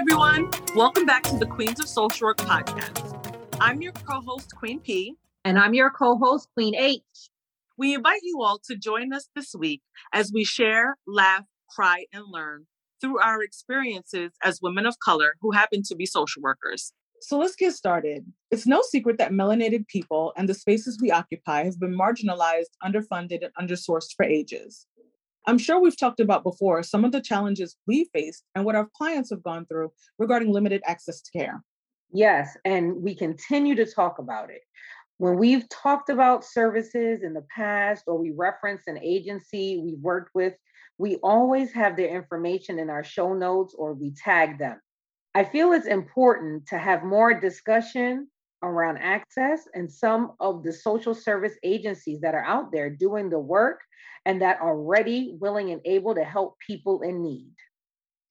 everyone. Welcome back to the Queens of Social Work podcast. I'm your co host, Queen P. And I'm your co host, Queen H. We invite you all to join us this week as we share, laugh, cry, and learn through our experiences as women of color who happen to be social workers. So let's get started. It's no secret that melanated people and the spaces we occupy have been marginalized, underfunded, and undersourced for ages. I'm sure we've talked about before some of the challenges we faced and what our clients have gone through regarding limited access to care. Yes, and we continue to talk about it. When we've talked about services in the past or we reference an agency we've worked with, we always have their information in our show notes or we tag them. I feel it's important to have more discussion around access and some of the social service agencies that are out there doing the work and that are ready, willing, and able to help people in need.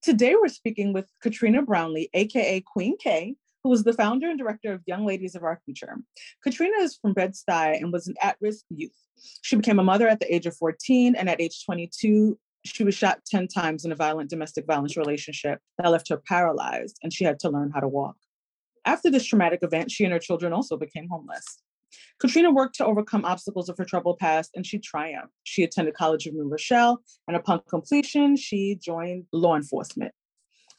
Today, we're speaking with Katrina Brownlee, AKA Queen K, who is the founder and director of Young Ladies of Our Future. Katrina is from Bed-Stuy and was an at risk youth. She became a mother at the age of 14, and at age 22, she was shot 10 times in a violent domestic violence relationship that left her paralyzed, and she had to learn how to walk. After this traumatic event, she and her children also became homeless. Katrina worked to overcome obstacles of her troubled past and she triumphed. She attended College of New Rochelle, and upon completion, she joined law enforcement.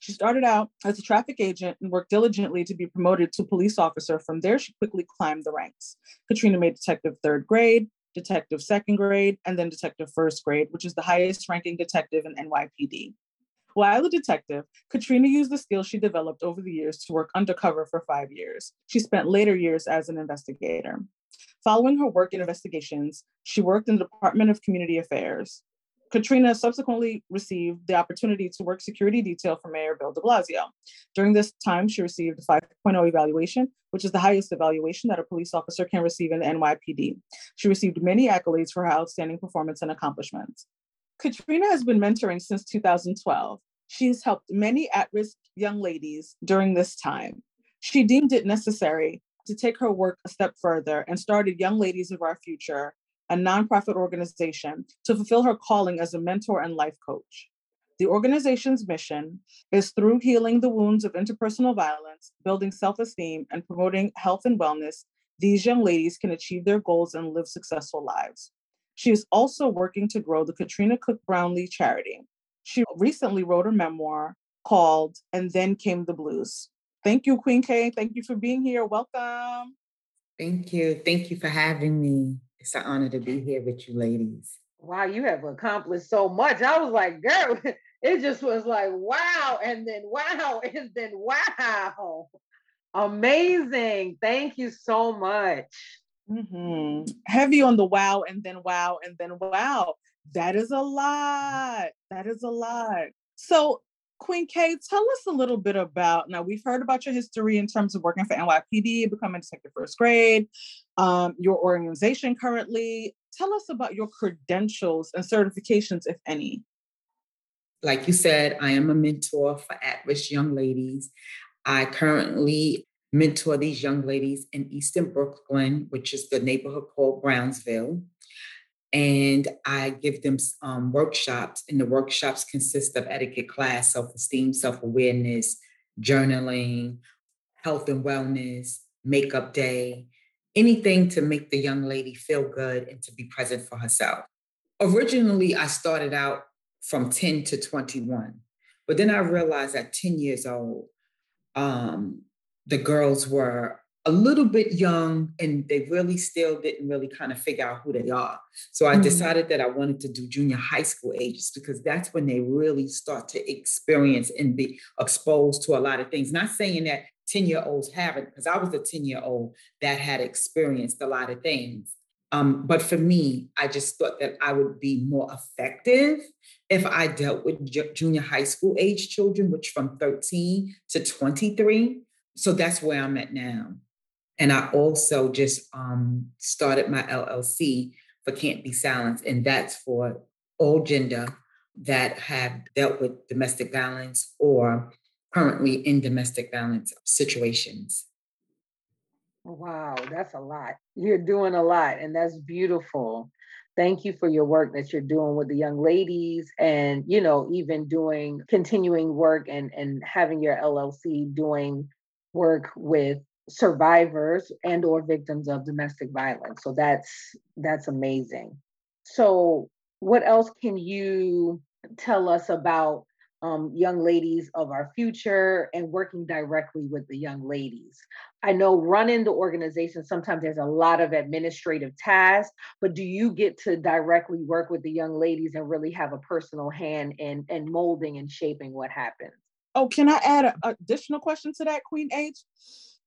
She started out as a traffic agent and worked diligently to be promoted to police officer. From there, she quickly climbed the ranks. Katrina made detective third grade, detective second grade, and then detective first grade, which is the highest ranking detective in NYPD. While a detective, Katrina used the skills she developed over the years to work undercover for five years. She spent later years as an investigator. Following her work in investigations, she worked in the Department of Community Affairs. Katrina subsequently received the opportunity to work security detail for Mayor Bill de Blasio. During this time, she received a 5.0 evaluation, which is the highest evaluation that a police officer can receive in the NYPD. She received many accolades for her outstanding performance and accomplishments. Katrina has been mentoring since 2012. She's helped many at risk young ladies during this time. She deemed it necessary to take her work a step further and started Young Ladies of Our Future, a nonprofit organization, to fulfill her calling as a mentor and life coach. The organization's mission is through healing the wounds of interpersonal violence, building self esteem, and promoting health and wellness, these young ladies can achieve their goals and live successful lives. She is also working to grow the Katrina Cook Brownlee charity. She recently wrote a memoir called And Then Came the Blues. Thank you, Queen K. Thank you for being here. Welcome. Thank you. Thank you for having me. It's an honor to be here with you ladies. Wow, you have accomplished so much. I was like, girl, it just was like, wow, and then wow, and then wow. Amazing. Thank you so much. Mm-hmm. Heavy on the wow, and then wow, and then wow. That is a lot. That is a lot. So, Queen K, tell us a little bit about now. We've heard about your history in terms of working for NYPD, becoming detective first grade, um, your organization currently. Tell us about your credentials and certifications, if any. Like you said, I am a mentor for at risk young ladies. I currently mentor these young ladies in Eastern Brooklyn, which is the neighborhood called Brownsville. And I give them um, workshops, and the workshops consist of etiquette class, self esteem, self awareness, journaling, health and wellness, makeup day, anything to make the young lady feel good and to be present for herself. Originally, I started out from 10 to 21, but then I realized at 10 years old, um, the girls were a little bit young and they really still didn't really kind of figure out who they are. So I mm-hmm. decided that I wanted to do junior high school ages because that's when they really start to experience and be exposed to a lot of things. Not saying that 10 year olds haven't, because I was a 10 year old that had experienced a lot of things. Um, but for me, I just thought that I would be more effective if I dealt with junior high school age children, which from 13 to 23 so that's where I'm at now. And I also just um, started my LLC for Can't Be Silenced, and that's for all gender that have dealt with domestic violence or currently in domestic violence situations. Wow, that's a lot. You're doing a lot, and that's beautiful. Thank you for your work that you're doing with the young ladies and, you know, even doing continuing work and, and having your LLC doing work with survivors and or victims of domestic violence. So that's that's amazing. So what else can you tell us about um, young ladies of our future and working directly with the young ladies. I know running the organization, sometimes there's a lot of administrative tasks, but do you get to directly work with the young ladies and really have a personal hand in, in molding and shaping what happens? Oh, can I add an additional question to that, Queen H?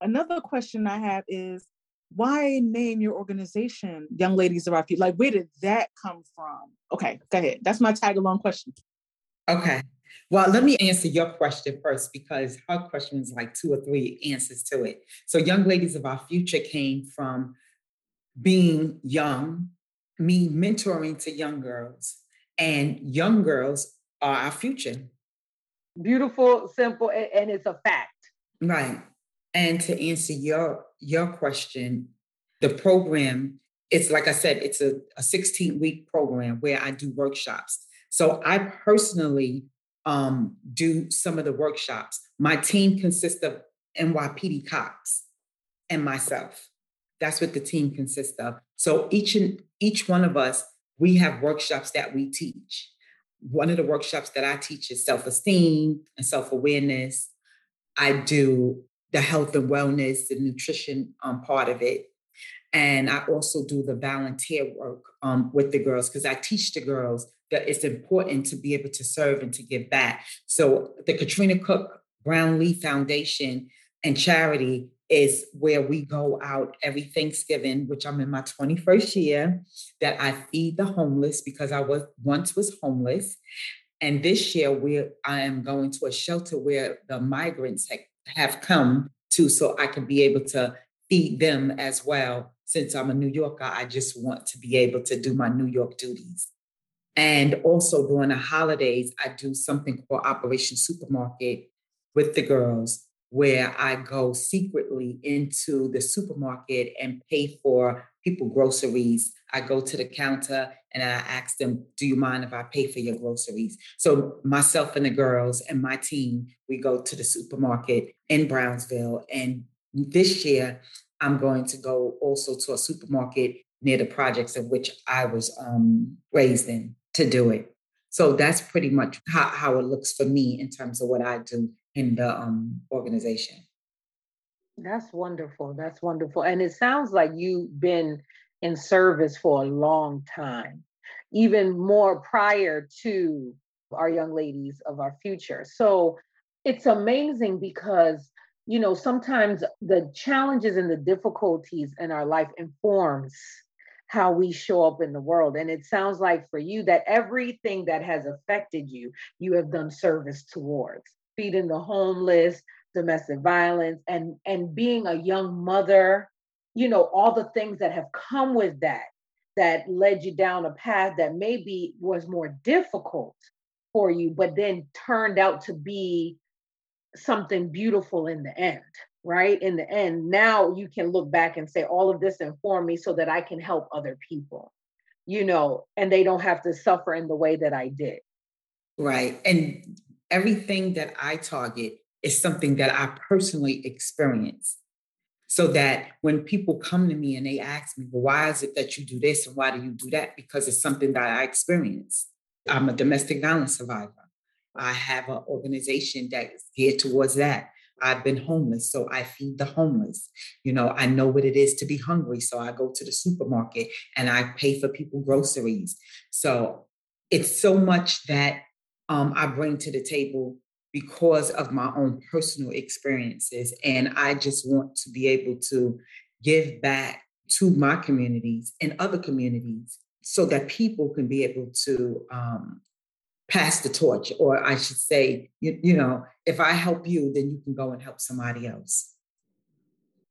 Another question I have is why name your organization Young Ladies of Our Future? Like, where did that come from? Okay, go ahead. That's my tag along question. Okay. Well, let me answer your question first because her question is like two or three answers to it. So, Young Ladies of Our Future came from being young, me mentoring to young girls, and young girls are our future. Beautiful, simple, and it's a fact. Right. And to answer your your question, the program, it's like I said, it's a, a 16 week program where I do workshops. So I personally um, do some of the workshops. My team consists of NYPD cops and myself. That's what the team consists of. So each and each one of us, we have workshops that we teach. One of the workshops that I teach is self-esteem and self-awareness. I do the health and wellness, the nutrition um, part of it. And I also do the volunteer work um, with the girls because I teach the girls that it's important to be able to serve and to give back. So the Katrina Cook Brownlee Foundation and charity is where we go out every Thanksgiving, which I'm in my 21st year, that I feed the homeless because I was once was homeless. And this year we I am going to a shelter where the migrants have, have come to so I can be able to feed them as well. Since I'm a New Yorker, I just want to be able to do my New York duties. And also during the holidays, I do something called Operation Supermarket with the girls, where I go secretly into the supermarket and pay for people groceries. I go to the counter and I ask them, Do you mind if I pay for your groceries? So, myself and the girls and my team, we go to the supermarket in Brownsville. And this year, I'm going to go also to a supermarket near the projects of which I was um, raised in to do it. So that's pretty much how, how it looks for me in terms of what I do in the um, organization. That's wonderful. That's wonderful. And it sounds like you've been in service for a long time, even more prior to our young ladies of our future. So it's amazing because you know sometimes the challenges and the difficulties in our life informs how we show up in the world. And it sounds like for you that everything that has affected you, you have done service towards feeding the homeless, domestic violence, and, and being a young mother, you know, all the things that have come with that, that led you down a path that maybe was more difficult for you, but then turned out to be something beautiful in the end right? In the end, now you can look back and say, all of this informed me so that I can help other people, you know, and they don't have to suffer in the way that I did. Right. And everything that I target is something that I personally experience. So that when people come to me and they ask me, well, why is it that you do this and why do you do that? Because it's something that I experience. I'm a domestic violence survivor. I have an organization that is geared towards that. I've been homeless, so I feed the homeless. You know, I know what it is to be hungry, so I go to the supermarket and I pay for people groceries. So it's so much that um, I bring to the table because of my own personal experiences. And I just want to be able to give back to my communities and other communities so that people can be able to um, pass the torch, or I should say, you, you know, if I help you, then you can go and help somebody else.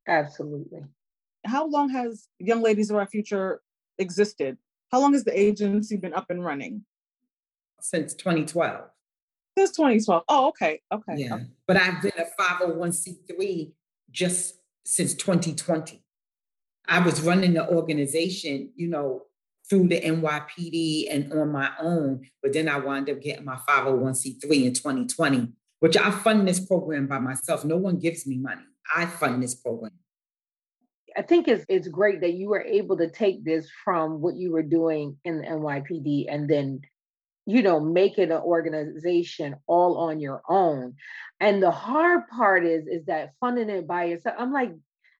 Absolutely. How long has Young Ladies of Our Future existed? How long has the agency been up and running? Since 2012. Since 2012. Oh, okay. Okay. Yeah. Okay. But I've been a 501c3 just since 2020. I was running the organization, you know, through the NYPD and on my own. But then I wound up getting my 501c3 in 2020, which I fund this program by myself. No one gives me money. I fund this program. I think it's it's great that you were able to take this from what you were doing in the NYPD and then you know making an organization all on your own. And the hard part is is that funding it by yourself i'm like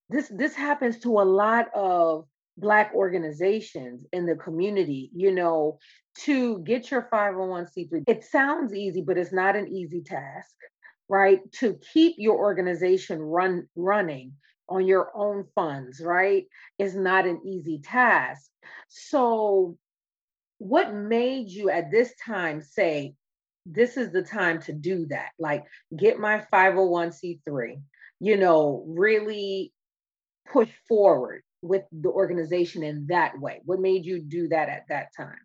this this happens to a lot of black organizations in the community you know to get your 501c3 it sounds easy but it's not an easy task right? To keep your organization run running on your own funds right? Is not an easy task. So what made you at this time say this is the time to do that like get my 501c3 you know really push forward with the organization in that way? What made you do that at that time?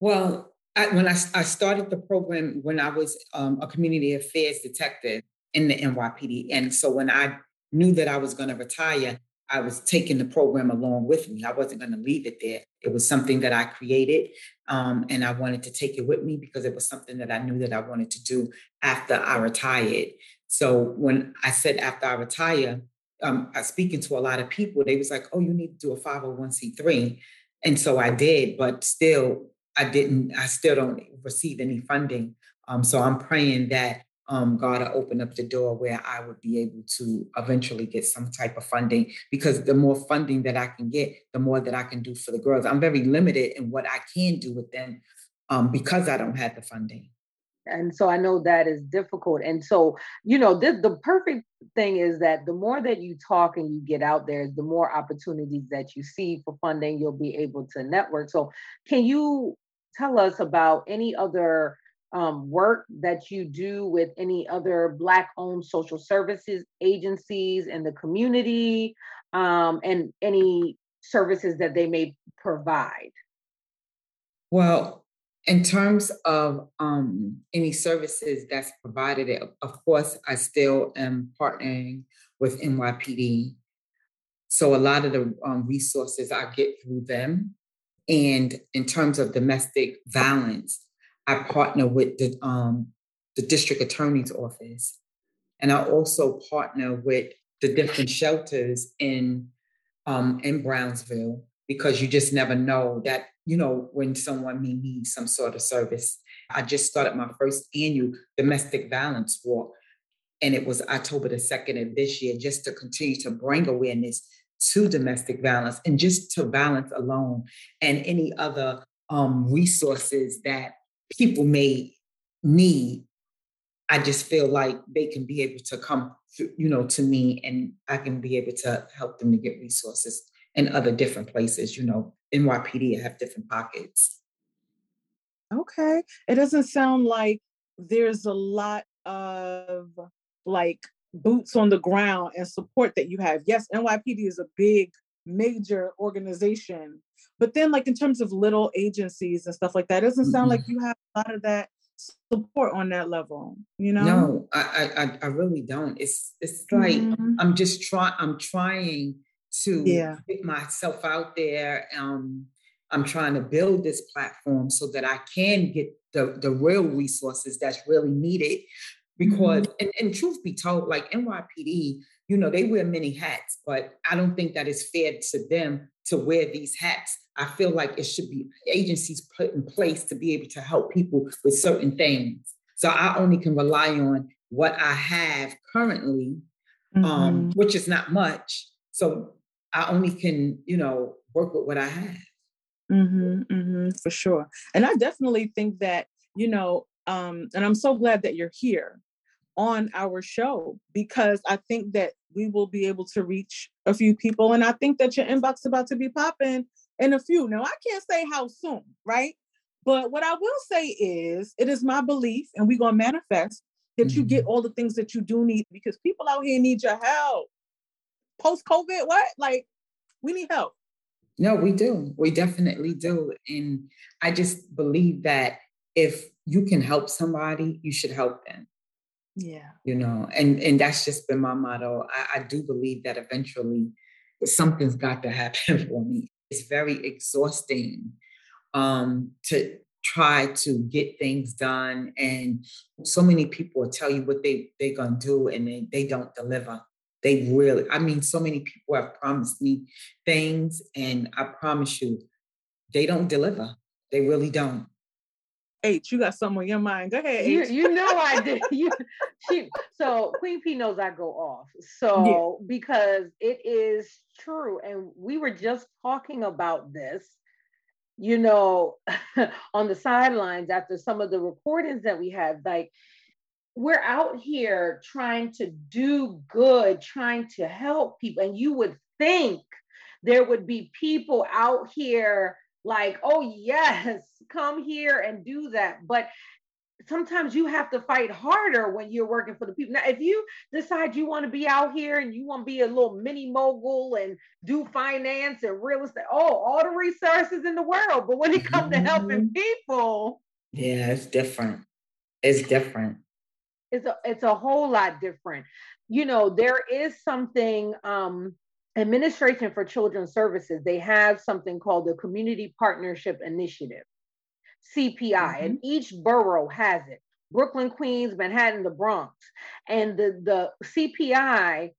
Well, I, when I, I started the program when I was um, a community affairs detective in the NYPD. And so when I knew that I was going to retire, I was taking the program along with me. I wasn't going to leave it there. It was something that I created, um, and I wanted to take it with me because it was something that I knew that I wanted to do after I retired. So when I said after I retire, um, I speaking to a lot of people, they was like, "Oh, you need to do a 501c3," and so I did, but still, I didn't. I still don't receive any funding. Um, so I'm praying that um, God will open up the door where I would be able to eventually get some type of funding. Because the more funding that I can get, the more that I can do for the girls. I'm very limited in what I can do with them um, because I don't have the funding and so i know that is difficult and so you know the perfect thing is that the more that you talk and you get out there the more opportunities that you see for funding you'll be able to network so can you tell us about any other um, work that you do with any other black owned social services agencies in the community um, and any services that they may provide well in terms of um, any services that's provided, of course, I still am partnering with NYPD. So a lot of the um, resources I get through them. And in terms of domestic violence, I partner with the, um, the district attorney's office. And I also partner with the different shelters in, um, in Brownsville because you just never know that you know, when someone may need some sort of service. I just started my first annual domestic violence walk, and it was October the 2nd of this year, just to continue to bring awareness to domestic violence and just to violence alone and any other um, resources that people may need. I just feel like they can be able to come, through, you know, to me, and I can be able to help them to get resources in other different places. You know, NYPD have different pockets. Okay. It doesn't sound like there's a lot of like boots on the ground and support that you have. Yes, NYPD is a big, major organization. But then, like in terms of little agencies and stuff like that, doesn't sound mm-hmm. like you have a lot of that support on that level. You know? No, I I, I really don't. It's it's like mm-hmm. I'm just trying. I'm trying to yeah. get myself out there. Um, I'm trying to build this platform so that I can get the, the real resources that's really needed. Because, mm-hmm. and, and truth be told, like NYPD, you know, they wear many hats, but I don't think that it's fair to them to wear these hats. I feel like it should be agencies put in place to be able to help people with certain things. So I only can rely on what I have currently, um, mm-hmm. um, which is not much. So I only can, you know, work with what I have. Mm-hmm, mm-hmm, for sure. And I definitely think that, you know, um, and I'm so glad that you're here on our show because I think that we will be able to reach a few people. And I think that your inbox is about to be popping in a few. Now, I can't say how soon, right? But what I will say is, it is my belief, and we're going to manifest that mm-hmm. you get mm-hmm. all the things that you do need because people out here need your help post COVID, what? Like, we need help. No, we do. We definitely do. And I just believe that if you can help somebody, you should help them. Yeah. You know, and and that's just been my motto. I, I do believe that eventually something's got to happen for me. It's very exhausting um, to try to get things done. And so many people will tell you what they, they're going to do and they, they don't deliver. They really, I mean, so many people have promised me things, and I promise you, they don't deliver. They really don't. H, you got something on your mind. Go ahead. You, you know I did. You, she, so Queen P knows I go off. So yeah. because it is true, and we were just talking about this, you know, on the sidelines after some of the recordings that we had. Like we're out here trying to do good, trying to help people, and you would think there would be people out here like, oh, yes, come here and do that. But sometimes you have to fight harder when you're working for the people. Now, if you decide you want to be out here and you want to be a little mini mogul and do finance and real estate, oh, all the resources in the world. But when it comes mm-hmm. to helping mm-hmm. people, yeah, it's different. It's different. It's a it's a whole lot different. You know, there is something um Administration for Children's Services, they have something called the Community Partnership Initiative, CPI, mm-hmm. and each borough has it. Brooklyn, Queens, Manhattan, the Bronx. And the, the CPI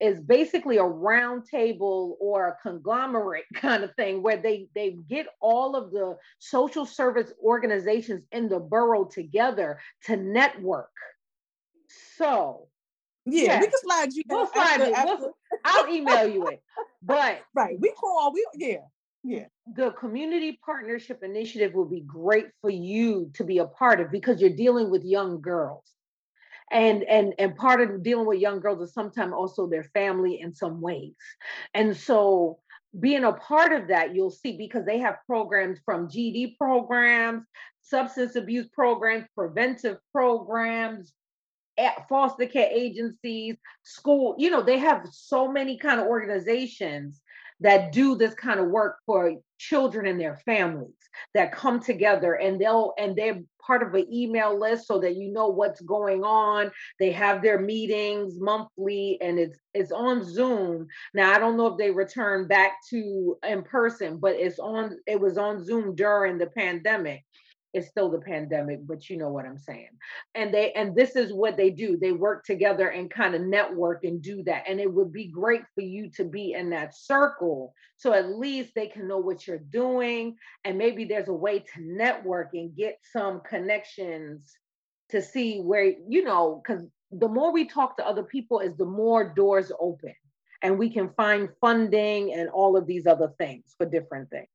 is basically a roundtable or a conglomerate kind of thing where they, they get all of the social service organizations in the borough together to network. So yeah, yes. we can slide you. We'll slide after, it. After. We'll, I'll email you it. But right, we call. We yeah. Yeah. The community partnership initiative will be great for you to be a part of because you're dealing with young girls. And and and part of dealing with young girls is sometimes also their family in some ways. And so being a part of that, you'll see because they have programs from GD programs, substance abuse programs, preventive programs, foster care agencies, school, you know, they have so many kind of organizations that do this kind of work for children and their families that come together and they'll and they're part of an email list so that you know what's going on. They have their meetings monthly and it's it's on zoom. Now i don't know if they return back to in person but it's on it was on zoom during the pandemic it's still the pandemic but you know what i'm saying. And they and this is what they do. They work together and kind of network and do that. And it would be great for you to be in that circle so at least they can know what you're doing. And maybe there's a way to network and get some connections to see where you know because the more we talk to other people is the more doors open. And we can find funding and all of these other things for different things.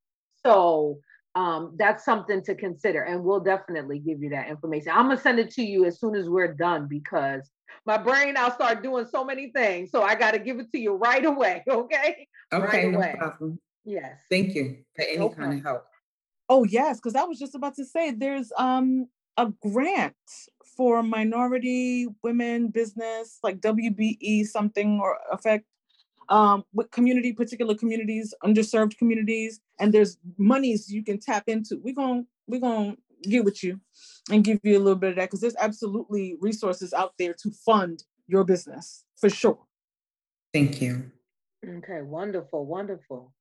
So um, that's something to consider. And we'll definitely give you that information. I'm gonna send it to you as soon as we're done because my brain I'll start doing so many things. So I gotta give it to you right away. Okay. Okay, right no away. problem. Yes. Thank you for any okay. kind of help. Oh yes, because I was just about to say there's um a grant for minority women business like WBE something or effect um, with community, particular communities, underserved communities, and there's monies you can tap into. We're gonna we're gonna get with you and give you a little bit of that because there's absolutely resources out there to fund your business for sure. Thank you. Okay, wonderful, wonderful.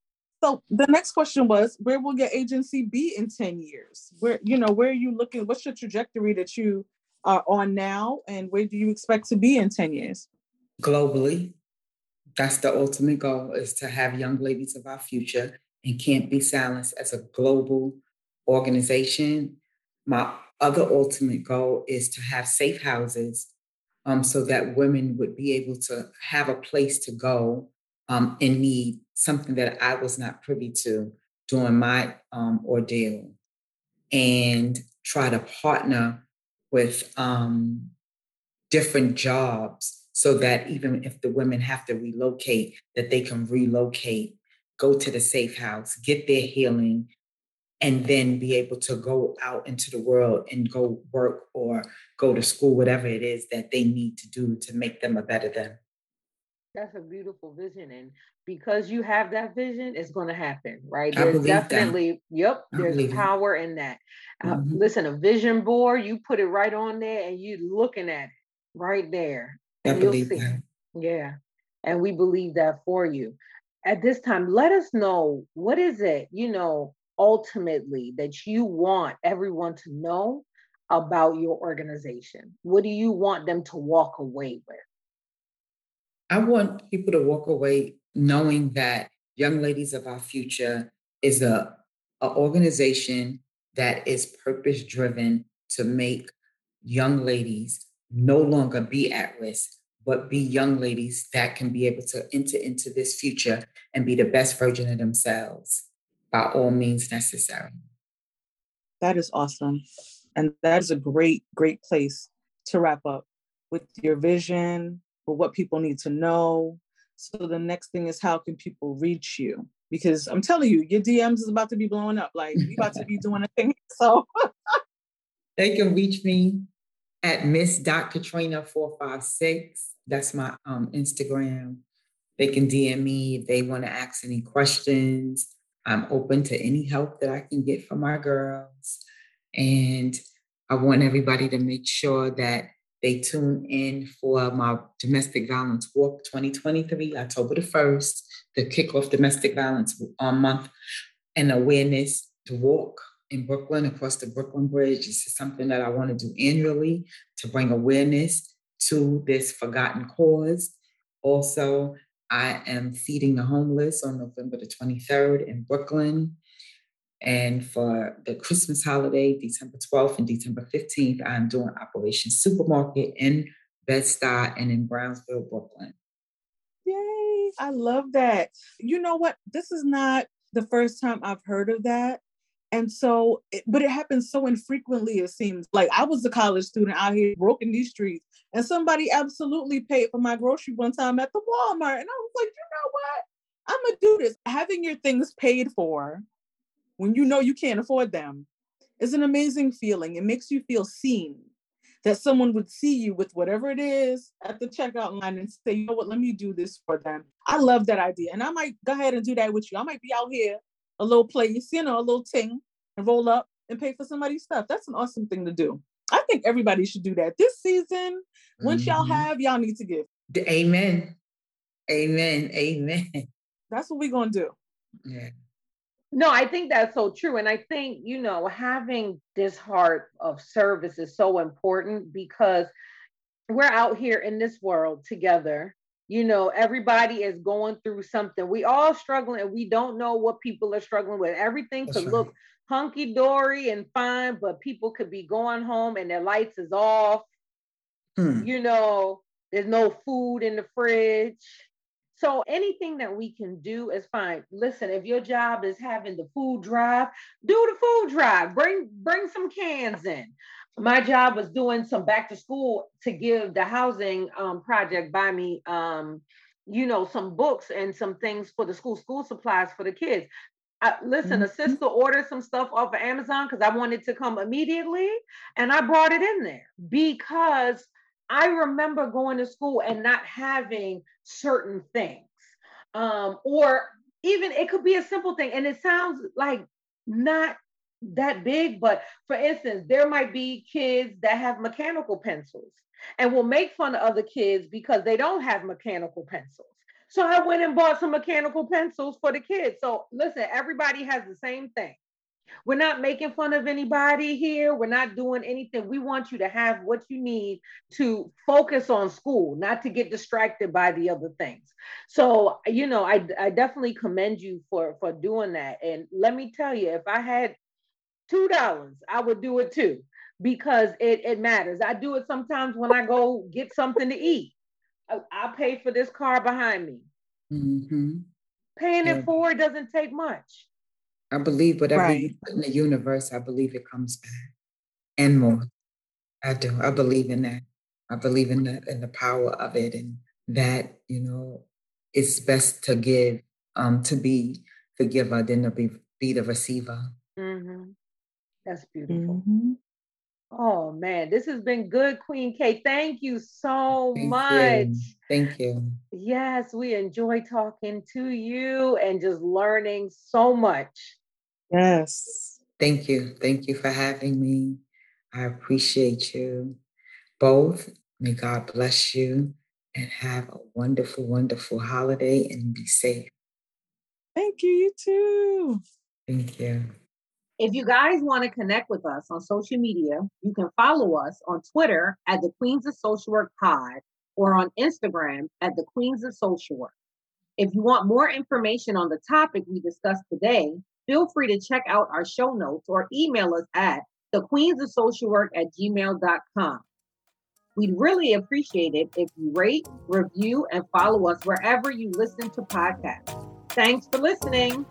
So the next question was, where will your agency be in 10 years? Where, you know, where are you looking? What's your trajectory that you are on now? And where do you expect to be in 10 years? Globally, that's the ultimate goal is to have young ladies of our future and can't be silenced as a global organization. My other ultimate goal is to have safe houses um, so that women would be able to have a place to go um, and need something that I was not privy to during my um, ordeal and try to partner with um, different jobs so that even if the women have to relocate, that they can relocate, go to the safe house, get their healing, and then be able to go out into the world and go work or go to school, whatever it is that they need to do to make them a better them. That's a beautiful vision. And because you have that vision, it's going to happen, right? There's definitely, that. yep, there's power in that. Uh, mm-hmm. Listen, a vision board, you put it right on there and you're looking at it right there. I believe that. Yeah. And we believe that for you. at this time, let us know what is it, you know, ultimately that you want everyone to know about your organization? What do you want them to walk away with? I want people to walk away knowing that Young Ladies of Our Future is a, a organization that is purpose driven to make young ladies no longer be at risk, but be young ladies that can be able to enter into this future and be the best version of themselves by all means necessary. That is awesome. And that is a great, great place to wrap up with your vision, with what people need to know. So the next thing is how can people reach you? Because I'm telling you, your DMs is about to be blowing up. Like we about to be doing a thing. So they can reach me at Miss Dr. Katrina 456. That's my um, Instagram. They can DM me if they want to ask any questions. I'm open to any help that I can get from my girls. And I want everybody to make sure that they tune in for my Domestic Violence Walk 2023, October the 1st, the kickoff Domestic Violence Month and Awareness to Walk in Brooklyn across the Brooklyn Bridge. This is something that I want to do annually to bring awareness to this forgotten cause. Also, I am feeding the homeless on November the 23rd in Brooklyn. And for the Christmas holiday, December 12th and December 15th, I'm doing Operation Supermarket in Bed-Stuy and in Brownsville, Brooklyn. Yay! I love that. You know what? This is not the first time I've heard of that. And so, but it happens so infrequently, it seems. Like I was a college student out here broken these streets, and somebody absolutely paid for my grocery one time at the Walmart. And I was like, you know what? I'm gonna do this. Having your things paid for when you know you can't afford them is an amazing feeling. It makes you feel seen. That someone would see you with whatever it is at the checkout line and say, you know what, let me do this for them. I love that idea. And I might go ahead and do that with you. I might be out here, a little place, you know, a little ting, and roll up and pay for somebody's stuff. That's an awesome thing to do. I think everybody should do that this season. Once mm-hmm. y'all have, y'all need to give. Amen. Amen. Amen. That's what we're gonna do. Yeah. No, I think that's so true. And I think, you know, having this heart of service is so important because we're out here in this world together. You know, everybody is going through something. We all struggling and we don't know what people are struggling with. Everything that's could right. look hunky dory and fine, but people could be going home and their lights is off. Hmm. You know, there's no food in the fridge. So anything that we can do is fine. Listen, if your job is having the food drive, do the food drive. Bring bring some cans in. My job was doing some back to school to give the housing um, project by me um, you know, some books and some things for the school, school supplies for the kids. I, listen, mm-hmm. a sister ordered some stuff off of Amazon because I wanted to come immediately, and I brought it in there because I remember going to school and not having certain things, um, or even it could be a simple thing, and it sounds like not that big, but for instance, there might be kids that have mechanical pencils and will make fun of other kids because they don't have mechanical pencils. So I went and bought some mechanical pencils for the kids. So listen, everybody has the same thing. We're not making fun of anybody here. We're not doing anything. We want you to have what you need to focus on school, not to get distracted by the other things. So, you know, I, I definitely commend you for for doing that. And let me tell you, if I had two dollars, I would do it too because it, it matters. I do it sometimes when I go get something to eat. I, pay for this car behind me. Mm-hmm. Paying yeah. it forward doesn't take much. I believe whatever right. you put in the universe, I believe it comes back and more. I do. I believe in that. I believe in that and the power of it, and that you know it's best to give, um, to be the giver than to be be the receiver. Mm-hmm. That's beautiful. Mm-hmm. Oh man, this has been good, Queen K. Thank you so Thank much. You. Thank you. Yes, we enjoy talking to you and just learning so much. Yes. Thank you. Thank you for having me. I appreciate you both. May God bless you and have a wonderful, wonderful holiday and be safe. Thank you. You too. Thank you. If you guys want to connect with us on social media, you can follow us on Twitter at the Queens of Social Work Pod or on Instagram at the Queens of Social Work. If you want more information on the topic we discussed today, feel free to check out our show notes or email us at the Queens of Social Work at gmail.com. We'd really appreciate it if you rate, review, and follow us wherever you listen to podcasts. Thanks for listening.